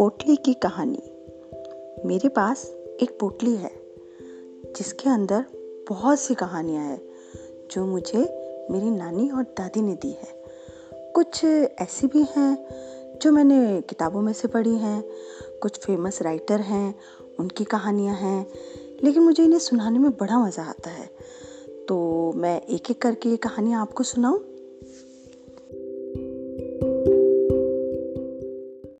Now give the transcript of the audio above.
पोटली की कहानी। मेरे पास एक पोटली है, जिसके अंदर बहुत सी कहानियाँ हैं, जो मुझे मेरी नानी और दादी ने दी है। कुछ ऐसी भी हैं, जो मैंने किताबों में से पढ़ी हैं, कुछ फ़ेमस राइटर हैं, उनकी कहानियाँ हैं, लेकिन मुझे इन्हें सुनाने में बड़ा मज़ा आता है। तो मैं एक एक करके ये कहानियाँ आपको सुनाऊँ?